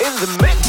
in the mix.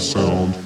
Sound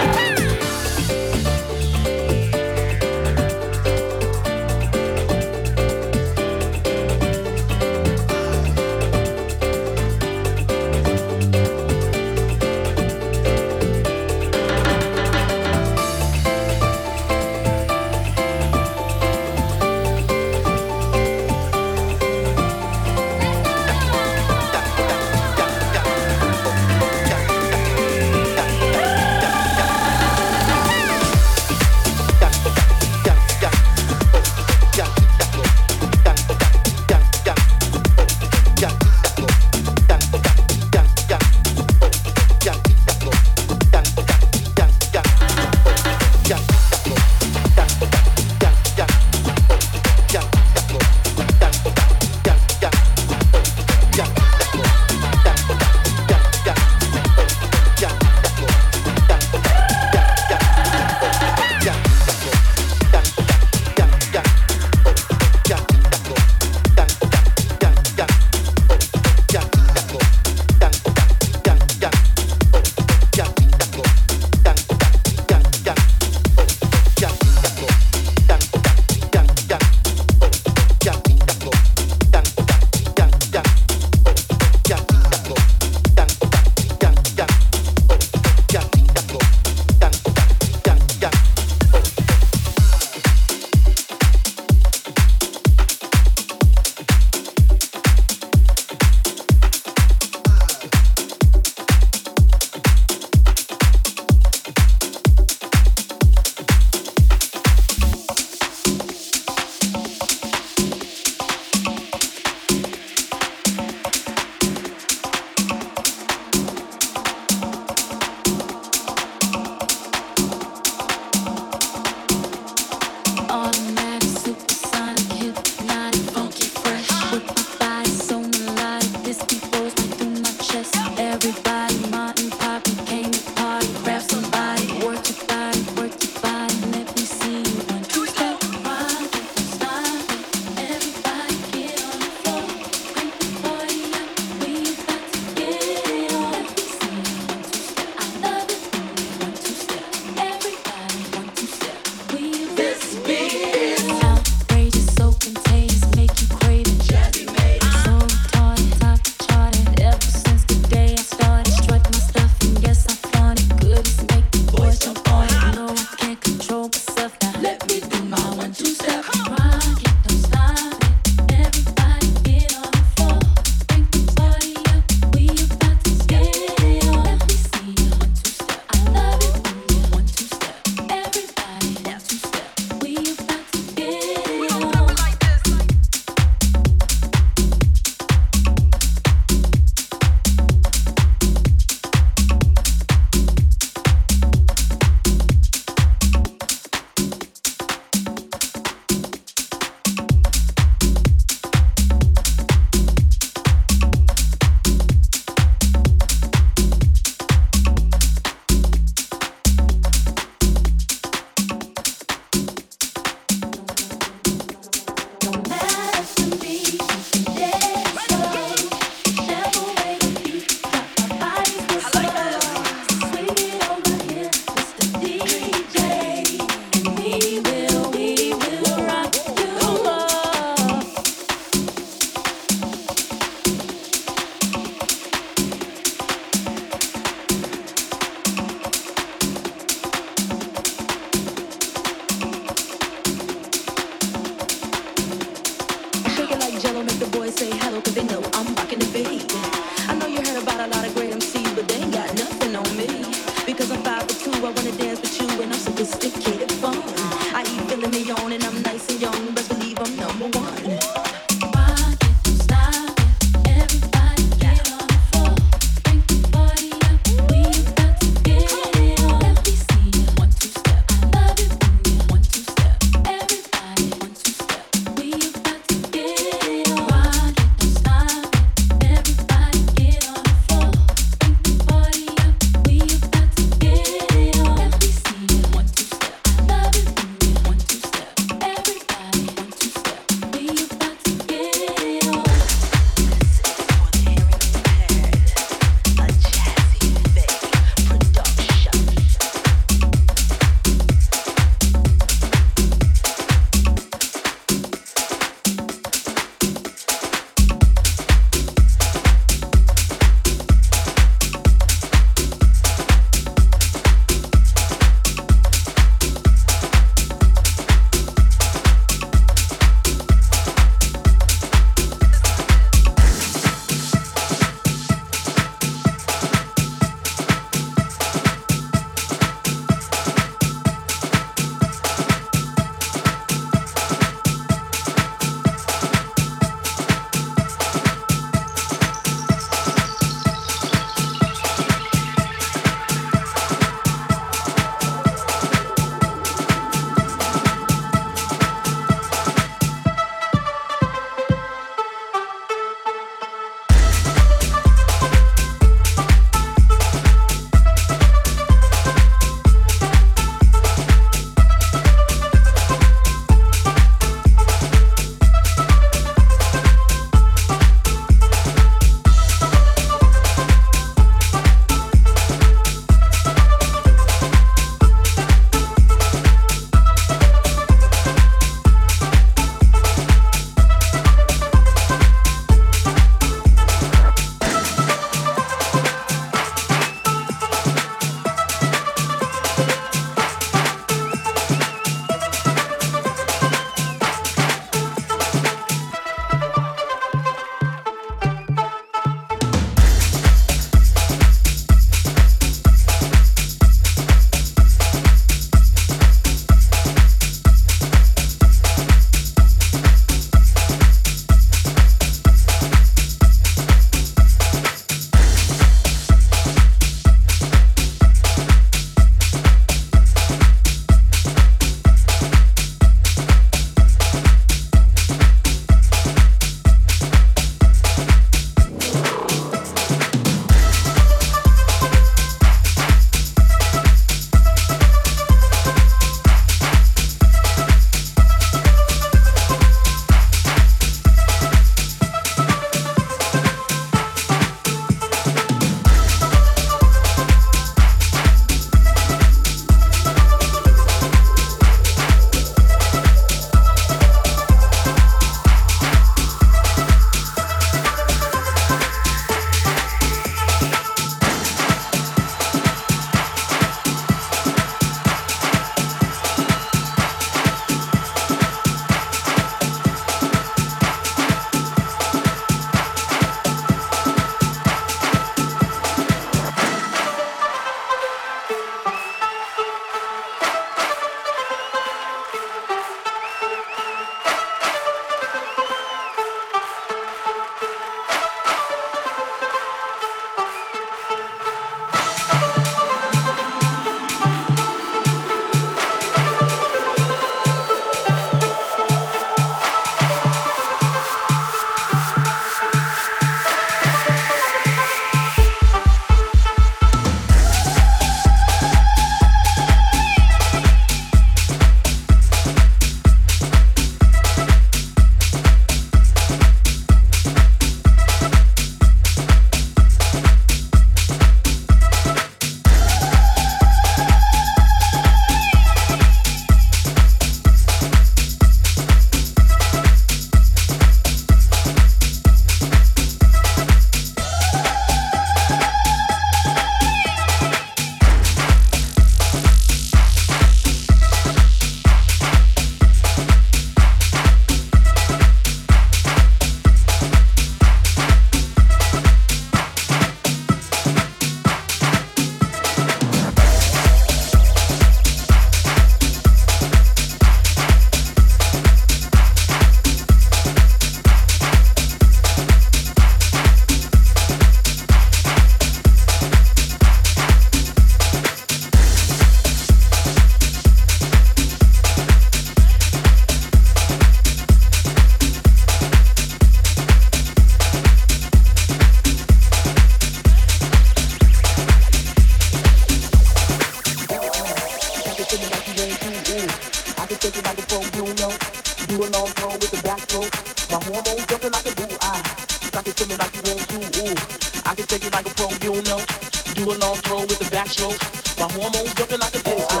Throw with the backstroke. My hormones jumping like a disco.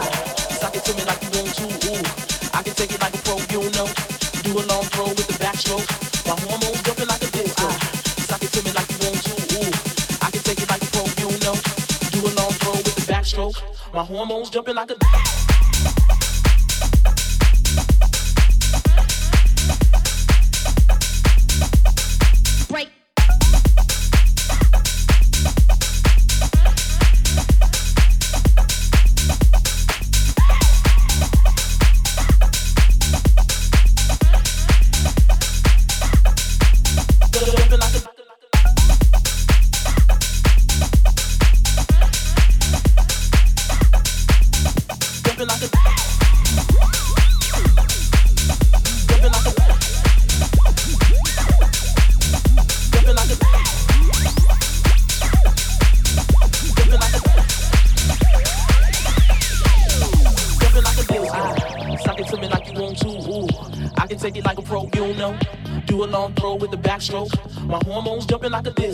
Suck it to me like you want to. Ooh, I can take it like a pro, you know. Do a long throw with the backstroke. My hormones jumping like a disco. Suck it to me like you want to. Ooh, I can take it like a pro, you know. Do a long throw with the backstroke. My hormones jumping like a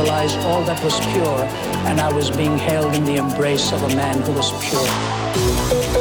symbolize all that was pure, and I was being held in the embrace of a man who was pure.